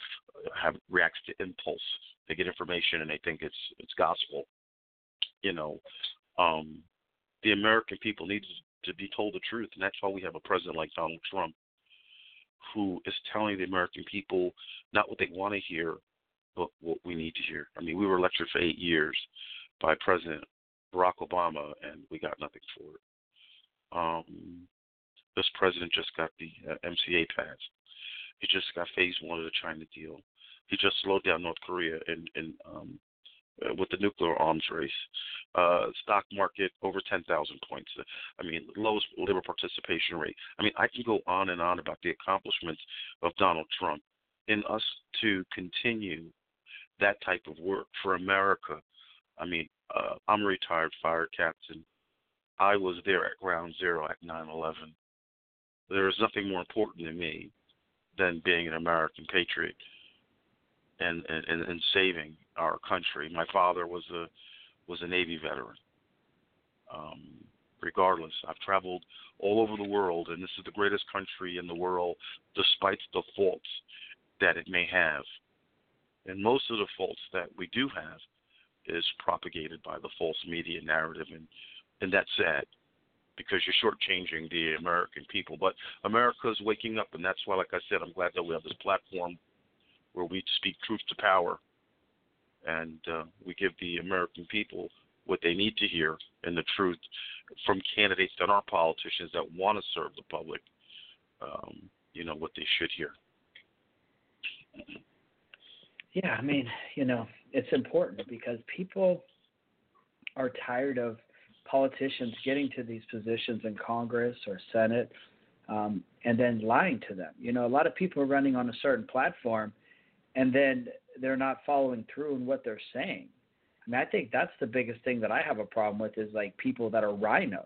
have reacts to impulse. They get information and they think it's it's gospel. You know, um, the American people need to be told the truth, and that's why we have a president like Donald Trump who is telling the American people not what they want to hear, but what we need to hear. I mean, we were lectured for eight years by President Barack Obama, and we got nothing for it. Um, this president just got the uh, MCA passed. He just got phase one of the China deal. He just slowed down North Korea in um, uh, with the nuclear arms race. Uh, stock market over 10,000 points. I mean, lowest labor participation rate. I mean, I can go on and on about the accomplishments of Donald Trump. In us to continue that type of work for America, I mean, uh, I'm a retired fire captain. I was there at ground zero at 9 11. There is nothing more important to me than being an American patriot and, and, and saving our country. My father was a was a Navy veteran. Um, regardless, I've traveled all over the world, and this is the greatest country in the world, despite the faults that it may have. And most of the faults that we do have is propagated by the false media narrative, and and that's sad because you're shortchanging the American people. But America is waking up, and that's why, like I said, I'm glad that we have this platform where we speak truth to power and uh, we give the American people what they need to hear and the truth from candidates that aren't politicians that want to serve the public. Um, you know what they should hear. Yeah, I mean, you know, it's important because people are tired of politicians getting to these positions in Congress or Senate um, and then lying to them. You know, a lot of people are running on a certain platform and then they're not following through in what they're saying. I mean, I think that's the biggest thing that I have a problem with is like people that are rhinos.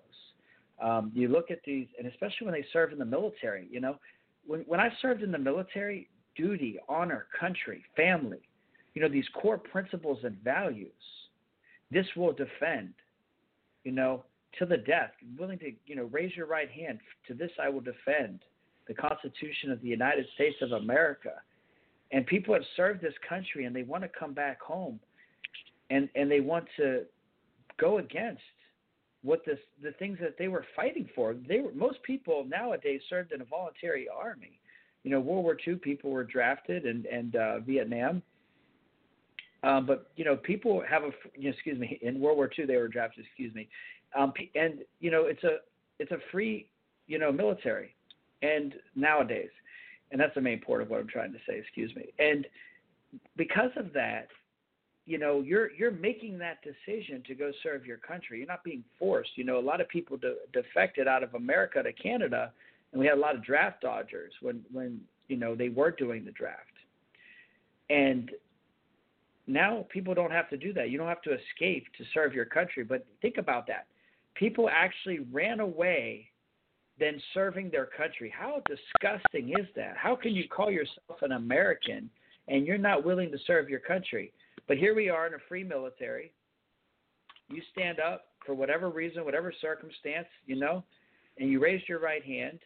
Um, you look at these, and especially when they serve in the military. You know, when when I served in the military, duty, honor, country, family, you know, these core principles and values. This will defend. You know, to the death, willing to you know raise your right hand. To this I will defend the Constitution of the United States of America. And people have served this country and they want to come back home and, and they want to go against what this the things that they were fighting for. They were most people nowadays served in a voluntary army. You know, World War II people were drafted and and uh, Vietnam. Um, but you know, people have a you know, excuse me in World War II they were drafted. Excuse me, um, and you know it's a it's a free you know military, and nowadays, and that's the main point of what I'm trying to say. Excuse me, and because of that, you know you're you're making that decision to go serve your country you're not being forced you know a lot of people de- defected out of america to canada and we had a lot of draft dodgers when when you know they were doing the draft and now people don't have to do that. You don't have to escape to serve your country but think about that. People actually ran away than serving their country. How disgusting is that? How can you call yourself an american and you're not willing to serve your country? But here we are in a free military. You stand up for whatever reason, whatever circumstance, you know, and you raised your right hand.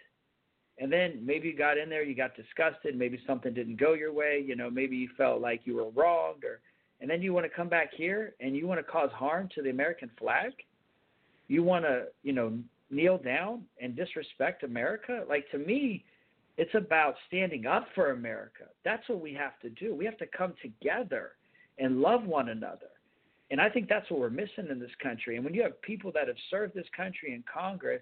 And then maybe you got in there, you got disgusted, maybe something didn't go your way, you know, maybe you felt like you were wronged or and then you want to come back here and you want to cause harm to the American flag? You want to, you know, kneel down and disrespect America? Like to me, it's about standing up for America. That's what we have to do. We have to come together and love one another. And I think that's what we're missing in this country. And when you have people that have served this country in Congress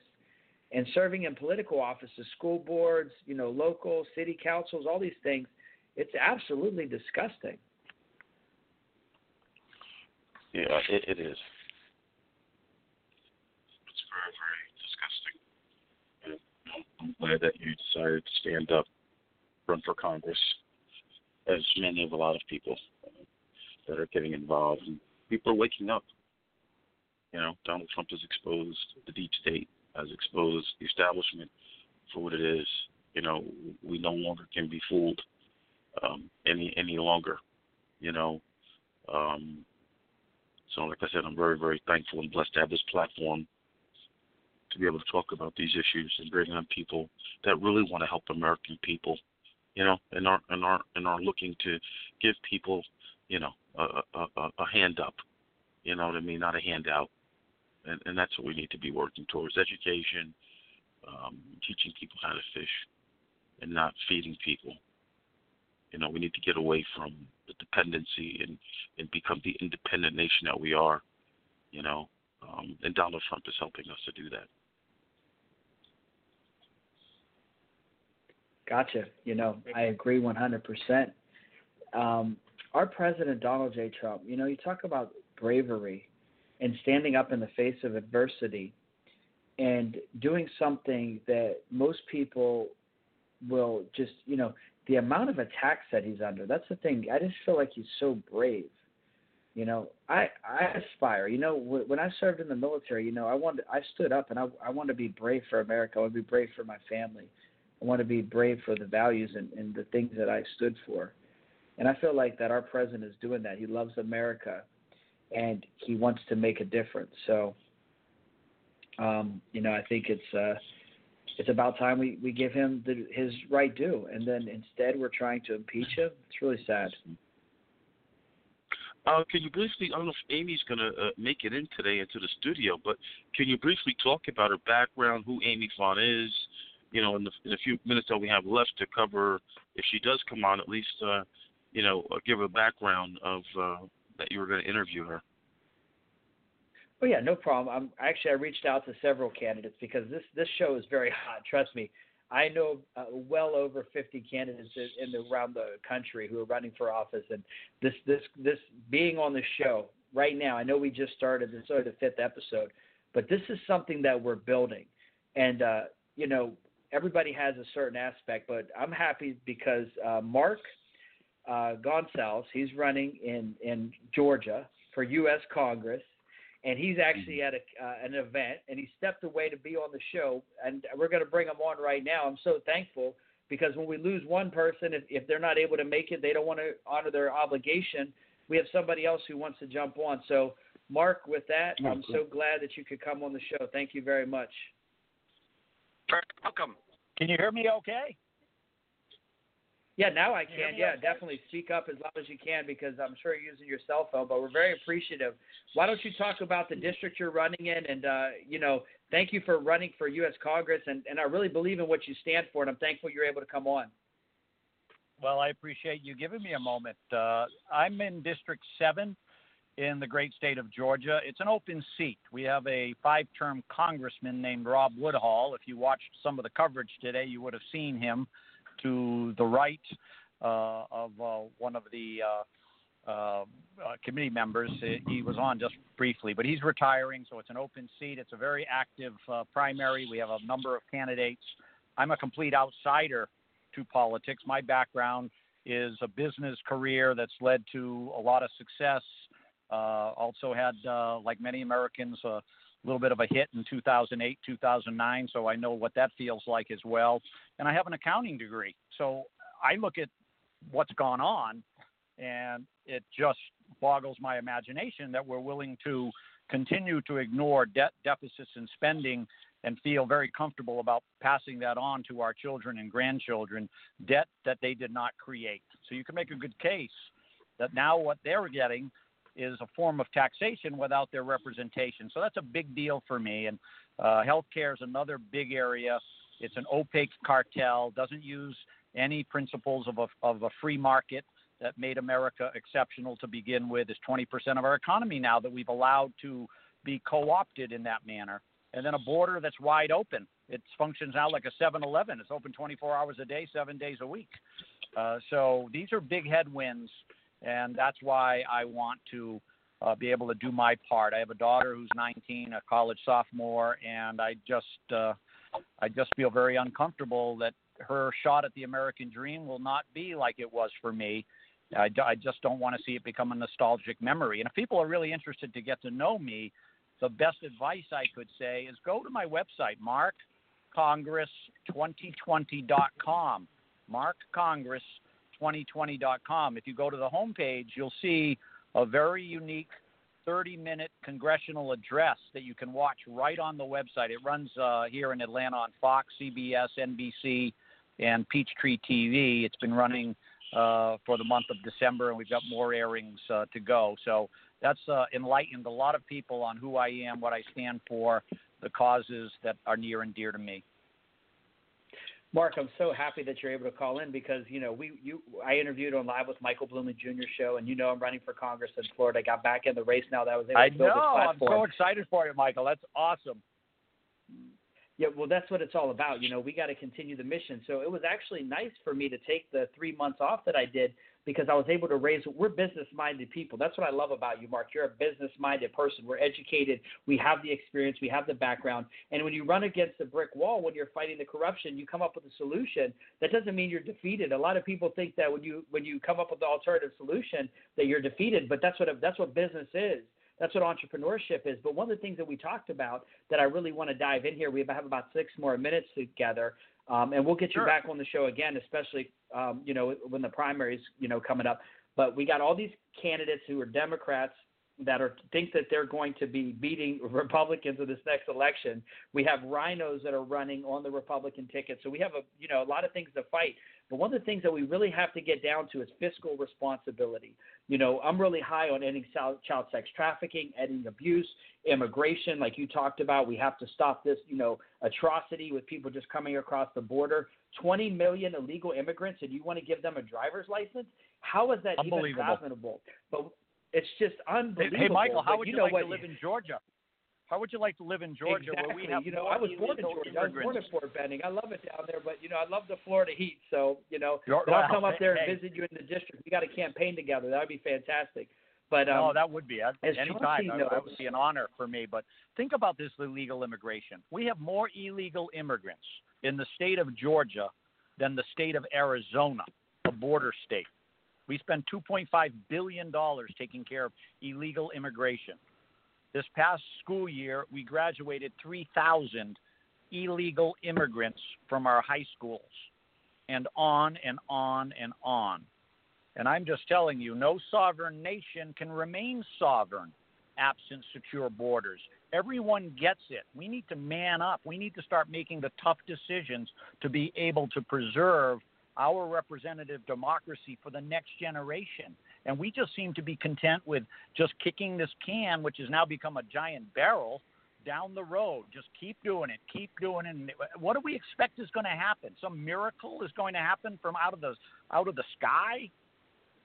and serving in political offices, school boards, you know, local, city councils, all these things, it's absolutely disgusting. Yeah, it, it is. It's very, very disgusting. And I'm glad that you decided to stand up, run for Congress, as many of a lot of people that are getting involved, and people are waking up. You know, Donald Trump has exposed the deep state, has exposed the establishment for what it is. You know, we no longer can be fooled um, any any longer. You know, um, so like I said, I'm very very thankful and blessed to have this platform to be able to talk about these issues and bring on people that really want to help American people. You know, and are and are and are looking to give people, you know, a, a, a hand up. You know what I mean? Not a handout. And, and that's what we need to be working towards: education, um, teaching people how to fish, and not feeding people. You know, we need to get away from the dependency and and become the independent nation that we are. You know, um, and Donald Trump is helping us to do that. Gotcha. You know, I agree 100%. Um, our president Donald J. Trump, you know, you talk about bravery and standing up in the face of adversity and doing something that most people will just, you know, the amount of attacks that he's under. That's the thing. I just feel like he's so brave. You know, I I aspire. You know, when I served in the military, you know, I wanted I stood up and I I want to be brave for America. I want to be brave for my family. I want to be brave for the values and, and the things that I stood for. And I feel like that our president is doing that. He loves America, and he wants to make a difference. So, um, you know, I think it's uh, it's about time we, we give him the, his right due. And then instead, we're trying to impeach him. It's really sad. Uh, can you briefly? I don't know if Amy's going to uh, make it in today into the studio, but can you briefly talk about her background, who Amy Font is? You know, in the, in the few minutes that we have left to cover, if she does come on, at least uh, you know, uh, give a background of uh, that you were going to interview her. Oh yeah, no problem. I'm actually I reached out to several candidates because this this show is very hot. Trust me, I know uh, well over 50 candidates in the around the country who are running for office, and this this this being on the show right now. I know we just started this is the fifth episode, but this is something that we're building, and uh, you know everybody has a certain aspect, but I'm happy because uh, Mark uh. He's running in in Georgia for U.S. Congress, and he's actually at a, uh, an event, and he stepped away to be on the show, and we're going to bring him on right now. I'm so thankful because when we lose one person, if, if they're not able to make it, they don't want to honor their obligation. We have somebody else who wants to jump on. So, Mark, with that, I'm so glad that you could come on the show. Thank you very much. Welcome. Can you hear me okay? Yeah, now I can. Yeah, definitely speak up as loud as you can because I'm sure you're using your cell phone. But we're very appreciative. Why don't you talk about the district you're running in, and uh, you know, thank you for running for U.S. Congress, and and I really believe in what you stand for, and I'm thankful you're able to come on. Well, I appreciate you giving me a moment. Uh, I'm in District Seven in the great state of Georgia. It's an open seat. We have a five-term congressman named Rob Woodall. If you watched some of the coverage today, you would have seen him to the right uh, of uh, one of the uh, uh, committee members. He was on just briefly, but he's retiring, so it's an open seat. It's a very active uh, primary. We have a number of candidates. I'm a complete outsider to politics. My background is a business career that's led to a lot of success. Uh, also had, like many Americans, little bit of a hit in 2008, 2009, so I know what that feels like as well. And I have an accounting degree, so I look at what's gone on, and it just boggles my imagination that we're willing to continue to ignore debt deficits and spending and feel very comfortable about passing that on to our children and grandchildren, debt that they did not create. So you can make a good case that now what they're getting is a form of taxation without their representation. So that's a big deal for me. And uh, healthcare is another big area. It's an opaque cartel, doesn't use any principles of a, of a free market that made America exceptional to begin with. Is 20% of our economy now that we've allowed to be co opted in that manner. And then a border that's wide open. It functions now like a 7 Eleven. It's open 24 hours a day, seven days a week. Uh, so these are big headwinds and that's why I want to uh, be able to do my part. I have a daughter who's 19, a college sophomore, and I just uh, I just feel very uncomfortable that her shot at the American dream will not be like it was for me. I, I just don't want to see it become a nostalgic memory. And if people are really interested to get to know me, the best advice I could say is go to my website, markcongress2020.com. Mark Congress 2020.com. If you go to the homepage, you'll see a very unique 30 minute congressional address that you can watch right on the website. It runs uh, here in Atlanta on Fox, CBS, NBC, and Peachtree TV. It's been running uh, for the month of December, and we've got more airings uh, to go. So that's uh, enlightened a lot of people on who I am, what I stand for, the causes that are near and dear to me. Mark, I'm so happy that you're able to call in because you know we you I interviewed on live with Michael Bluemling Jr. show, and you know I'm running for Congress in Florida. I got back in the race now that I was able to I build know. this platform. I'm so excited for you, Michael. That's awesome. Yeah, well, that's what it's all about. You know, we got to continue the mission. So it was actually nice for me to take the three months off that I did because I was able to raise. We're business-minded people. That's what I love about you, Mark. You're a business-minded person. We're educated. We have the experience. We have the background. And when you run against a brick wall, when you're fighting the corruption, you come up with a solution. That doesn't mean you're defeated. A lot of people think that when you when you come up with the alternative solution that you're defeated. But that's what that's what business is. That's what entrepreneurship is. But one of the things that we talked about that I really want to dive in here, we have about six more minutes together, um, and we'll get you sure. back on the show again, especially um, you know when the primaries you know coming up. But we got all these candidates who are Democrats that are think that they're going to be beating (laughs) Republicans in this next election. We have rhinos that are running on the Republican ticket. So we have a you know a lot of things to fight. But one of the things that we really have to get down to is fiscal responsibility. You know, I'm really high on ending child sex trafficking, ending abuse, immigration, like you talked about. We have to stop this, you know, atrocity with people just coming across the border. 20 million illegal immigrants, and you want to give them a driver's license? How is that even fathomable? But it's just unbelievable. Hey, Michael, how would you, you know like what? to live in Georgia? How would you like to live in Georgia exactly. where we have you know, I was born in Georgia. I was born in immigrants? Fort Benning. I love it down there, but you know, I love the Florida heat. So, you know, You're- but I'll come up there and visit you in the district. We got a campaign together. That would be fantastic. But um, oh, that would be. At any time, that would be an honor for me. But think about this illegal immigration. We have more illegal immigrants in the state of Georgia than the state of Arizona, a border state. We spend $2.5 billion taking care of illegal immigration. This past school year, we graduated 3,000 illegal immigrants from our high schools, and on and on and on. And I'm just telling you, no sovereign nation can remain sovereign absent secure borders. Everyone gets it. We need to man up. We need to start making the tough decisions to be able to preserve our representative democracy for the next generation. And we just seem to be content with just kicking this can, which has now become a giant barrel, down the road. Just keep doing it. Keep doing it. What do we expect is going to happen? Some miracle is going to happen from out of the out of the sky?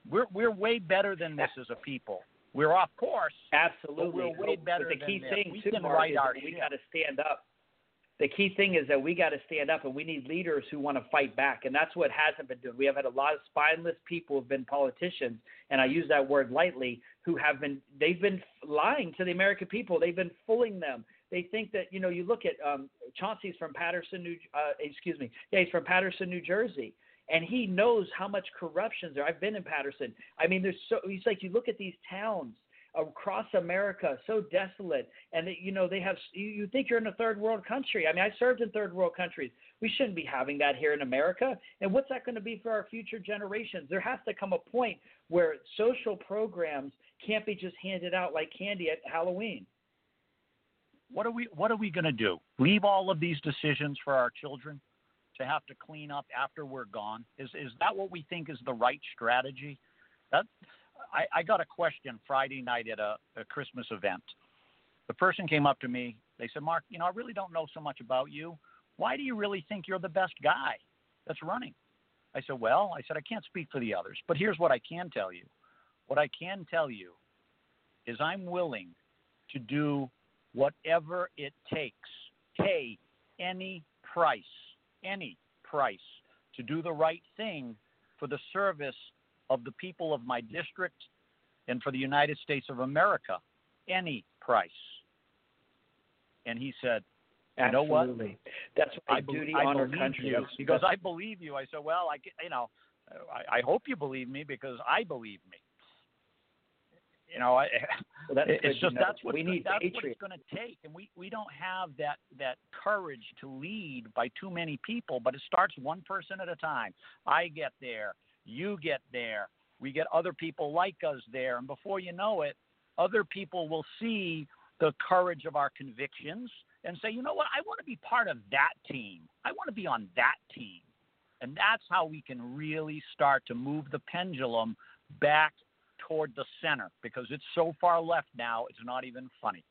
We're we're way better than this as a people. We're off course. Absolutely. We're way better but the key thing this. too, We Mark, right is our we got to stand up. The key thing is that we got to stand up, and we need leaders who want to fight back, and that's what hasn't been doing. We have had a lot of spineless people who've been politicians, and I use that word lightly, who have been they've been lying to the American people. They've been fooling them. They think that you know you look at um, Chauncey's from Paterson, New uh, excuse me, yeah, he's from Paterson, New Jersey and he knows how much corruption's there. I've been in Paterson. I mean, there's so he's like you look at these towns across America, so desolate, and you know they have. You, you think you're in a third world country. I mean, I served in third world countries. We shouldn't be having that here in America. And what's that going to be for our future generations? There has to come a point where social programs can't be just handed out like candy at Halloween. What are we What are we going to do? Leave all of these decisions for our children to have to clean up after we're gone? Is is that what we think is the right strategy? That I, I got a question Friday night at a, a Christmas event. The person came up to me. They said, "Mark, you know, I really don't know so much about you. Why do you really think you're the best guy that's running?" I said, "Well, I said I can't speak for the others, but here's what I can tell you. What I can tell you is I'm willing to do whatever it takes, pay any price, any price to do the right thing for the service of the people of my district and for the United States of America, any price. And he said, You know what? Absolutely. That's my I, be- duty I on our country. you. He goes, I believe you. I said, well, I, you know, I, I hope you believe me because I believe me. You know, I, well, it's just that's what we need that's what it's going to take, and we we don't have that that courage to lead by too many people. But it starts one person at a time. I get there, you get there, we get other people like us there, and before you know it, other people will see the courage of our convictions and say, you know what, I want to be part of that team. I want to be on that team. And that's how we can really start to move the pendulum back toward the center because it's so far left now, it's not even funny.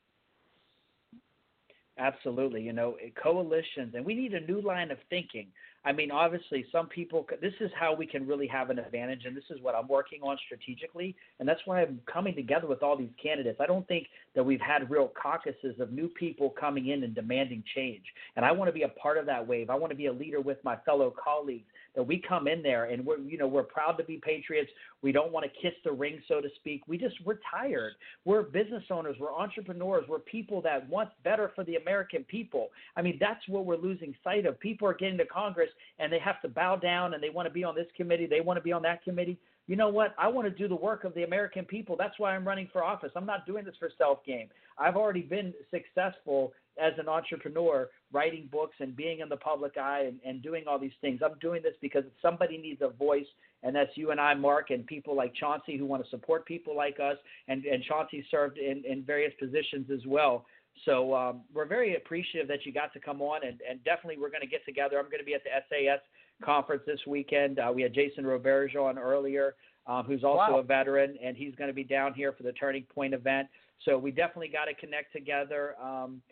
Absolutely, you know, eh, coalitions, and we need a new line of thinking. I mean, obviously, some people. This is how we can really have an advantage, and this is what I'm working on strategically, and that's why I'm coming together with all these candidates. I don't think that we've had real caucuses of new people coming in and demanding change, and I want to be a part of that wave. I want to be a leader with my fellow colleagues. That we come in there and we're, you know, we're proud to be patriots. We don't want to kiss the ring, so to speak. We just we're tired. We're business owners. We're entrepreneurs. We're people that want better for the American people. I mean, that's what we're losing sight of. People are getting to Congress and they have to bow down and they want to be on this committee. They want to be on that committee. You know what? I want to do the work of the American people. That's why I'm running for office. I'm not doing this for self gain. I've already been successful as an entrepreneur, writing books and being in the public eye and, and doing all these things. I'm doing this because somebody needs a voice, and that's you and I, Mark, and people like Chauncey who want to support people like us. And, and Chauncey served in, in various positions as well. So um, we're very appreciative that you got to come on, and, and definitely we're going to get together. I'm going to be at the SAS conference this weekend. Uh, we had Jason Roberge on earlier, um, who's also Wow. a veteran, and he's going to be down here for the Turning Point event. So we definitely got to connect together, um,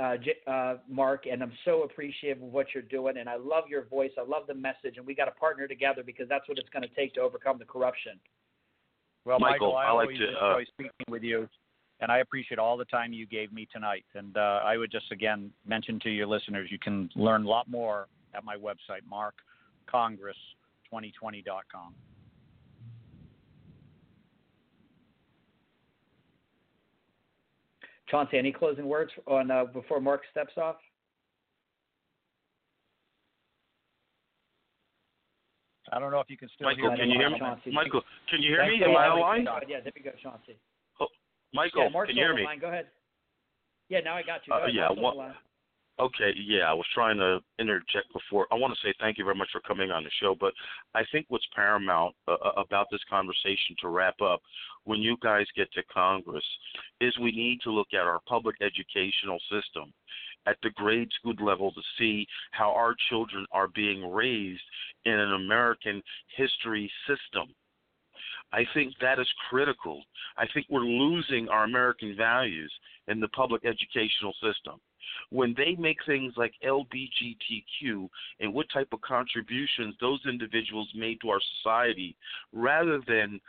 uh, J- uh, Mark, and I'm so appreciative of what you're doing, and I love your voice. I love the message, and we got to partner together because that's what it's going to take to overcome the corruption. Well, Michael, Michael, I, I like always to, enjoy uh, speaking with you, and I appreciate all the time you gave me tonight. And uh, I would just again mention to your listeners, you can learn a lot more at my website, markcongress2020.com. Chauncey, any closing words on uh, before Mark steps off? I don't know if you can still Michael, hear can you hear me? Chauncey. Michael, can you hear Thank me? Am I online? Yeah, there we go, Chauncey. Oh, Michael, yeah, Mark's can you hear me? line. Go ahead. Yeah, now I got you. Go Uh, ahead. yeah, Mark's Okay, yeah, I was trying to interject before. I want to say thank you very much for coming on the show, but I think what's paramount uh, uh, about this conversation to wrap up when you guys get to Congress is we need to look at our public educational system at the grade school level to see how our children are being raised in an American history system. I think that is critical. I think we're losing our American values in the public educational system when they make things like LBGTQ and what type of contributions those individuals made to our society, rather than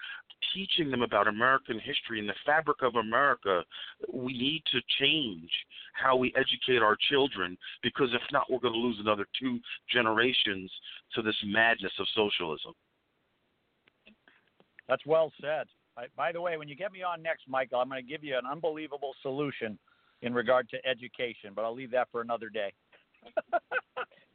teaching them about American history and the fabric of America, we need to change how we educate our children because if not, we're going to lose another two generations to this madness of socialism. That's well said. By the way, when you get me on next, Michael, I'm going to give you an unbelievable solution in regard to education, but I'll leave that for another day. (laughs)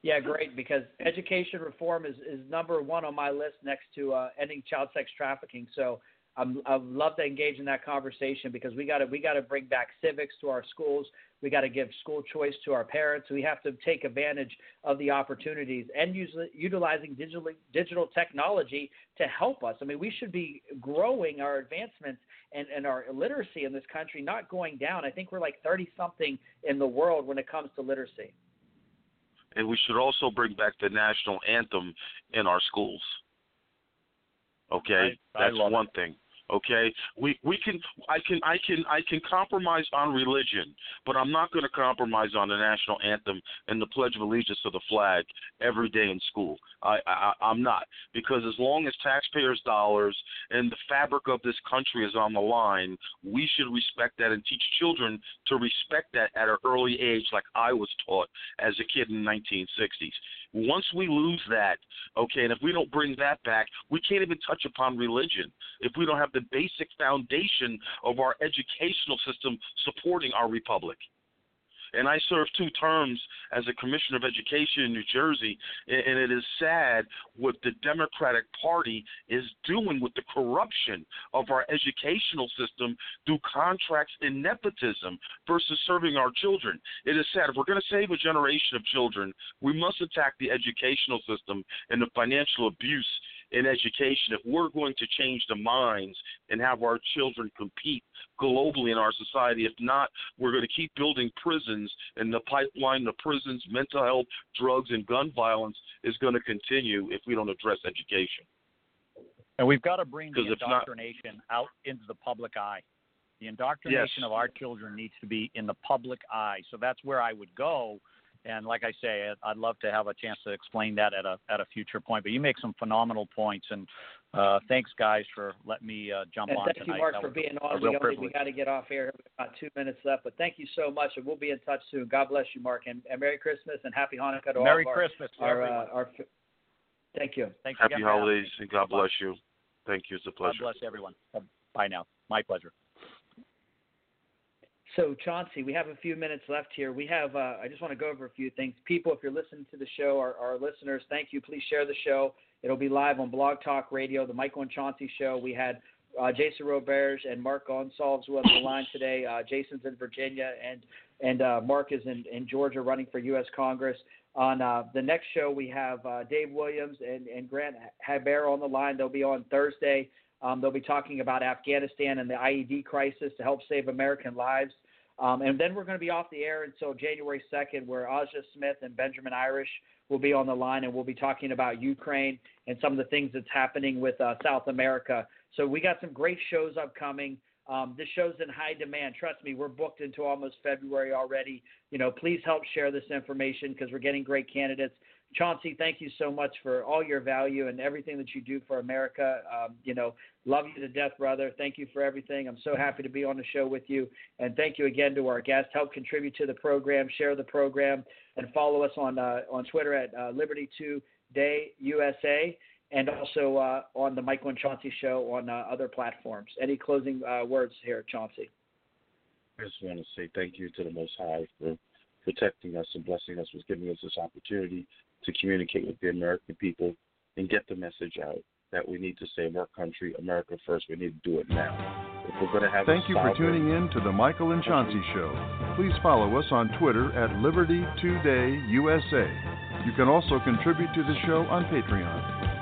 Yeah, great. Because education reform is, is number one on my list next to uh, ending child sex trafficking. So I'm, I'd love to engage in that conversation because we got to we got to bring back civics to our schools. We got to give school choice to our parents. We have to take advantage of the opportunities and use, utilizing digital digital technology to help us. I mean, we should be growing our advancements and, and our literacy in this country, not going down. I think we're like 30 something in the world when it comes to literacy. And we should also bring back the national anthem in our schools. Okay, I- I that's love one thing. Okay, we we can I can I can I can compromise on religion, but I'm not going to compromise on the national anthem and the Pledge of Allegiance to the flag every day in school. I, I I'm not because as long as taxpayers' dollars and the fabric of this country is on the line, we should respect that and teach children to respect that at an early age, like I was taught as a kid in the 1960s. Once we lose that, okay, and if we don't bring that back, we can't even touch upon religion if we don't have the basic foundation of our educational system supporting our republic. And I served two terms as a commissioner of education in New Jersey, and it is sad what the Democratic Party is doing with the corruption of our educational system through contracts and nepotism versus serving our children. It is sad. If we're going to save a generation of children, we must attack the educational system and the financial abuse in education if we're going to change the minds and have our children compete globally in our society. If not, we're going to keep building prisons, and the pipeline to prisons, mental health, drugs, and gun violence is going to continue if we don't address education. And we've got to bring the if not- indoctrination out into the public eye. The indoctrination Yes. of our children needs to be in the public eye. So that's where I would go. And like I say, I'd- I'd love to have a chance to explain that at a at a future point. But you make some phenomenal points, and uh, thanks guys for letting me uh, jump And on thank tonight. you, Mark, That for being a on. real We, only, we got to get off air. We've got two minutes left, but thank you so much, and we'll be in touch soon. God bless you, Mark, and, and Merry Christmas and Happy Hanukkah to Merry all of Christmas to our, our, everyone. uh, our. Thank you. Thanks for Happy getting me on. holidays and God bless you. Thank you. It's a pleasure. God bless everyone. Bye now. My pleasure. So Chauncey, we have a few minutes left here. We have. Uh, I just want to go over a few things. People, if you're listening to the show, our, our listeners, thank you. Please share the show. It'll be live on Blog Talk Radio, the Michael and Chauncey Show. We had uh, Jason Roberge and Mark Gonsalves who on the line today. Uh, Jason's in Virginia, and and uh, Mark is in, in Georgia running for U.S. Congress. On uh, the next show, we have uh, Dave Williams and, and Grant Haber on the line. They'll be on Thursday. Um, they'll be talking about Afghanistan and the IED crisis to help save American lives. Um, and then we're going to be off the air until January 2nd, where Aja Smith and Benjamin Irish will be on the line, and we'll be talking about Ukraine and some of the things that's happening with uh, South America. So we got some great shows upcoming. Um, this show's in high demand. Trust me, we're booked into almost February already. You know, please help share this information because we're getting great candidates. Chauncey, thank you so much for all your value and everything that you do for America. Um, you know, love you to death, brother. Thank you for everything. I'm so happy to be on the show with you. And thank you again to our guests. Help contribute to the program, share the program, and follow us on uh, on Twitter at uh, Liberty Day USA, and also uh, on the Michael and Chauncey Show on uh, other platforms. Any closing uh, words here, Chauncey? I just want to say thank you to the Most High for protecting us and blessing us with giving us this opportunity to communicate with the American people and get the message out that we need to save our country, America first. We need to do it now. If we're going to have Thank you for tuning in to the Michael and Chauncey Show. Please follow us on Twitter at Liberty Today USA. You can also contribute to the show on Patreon.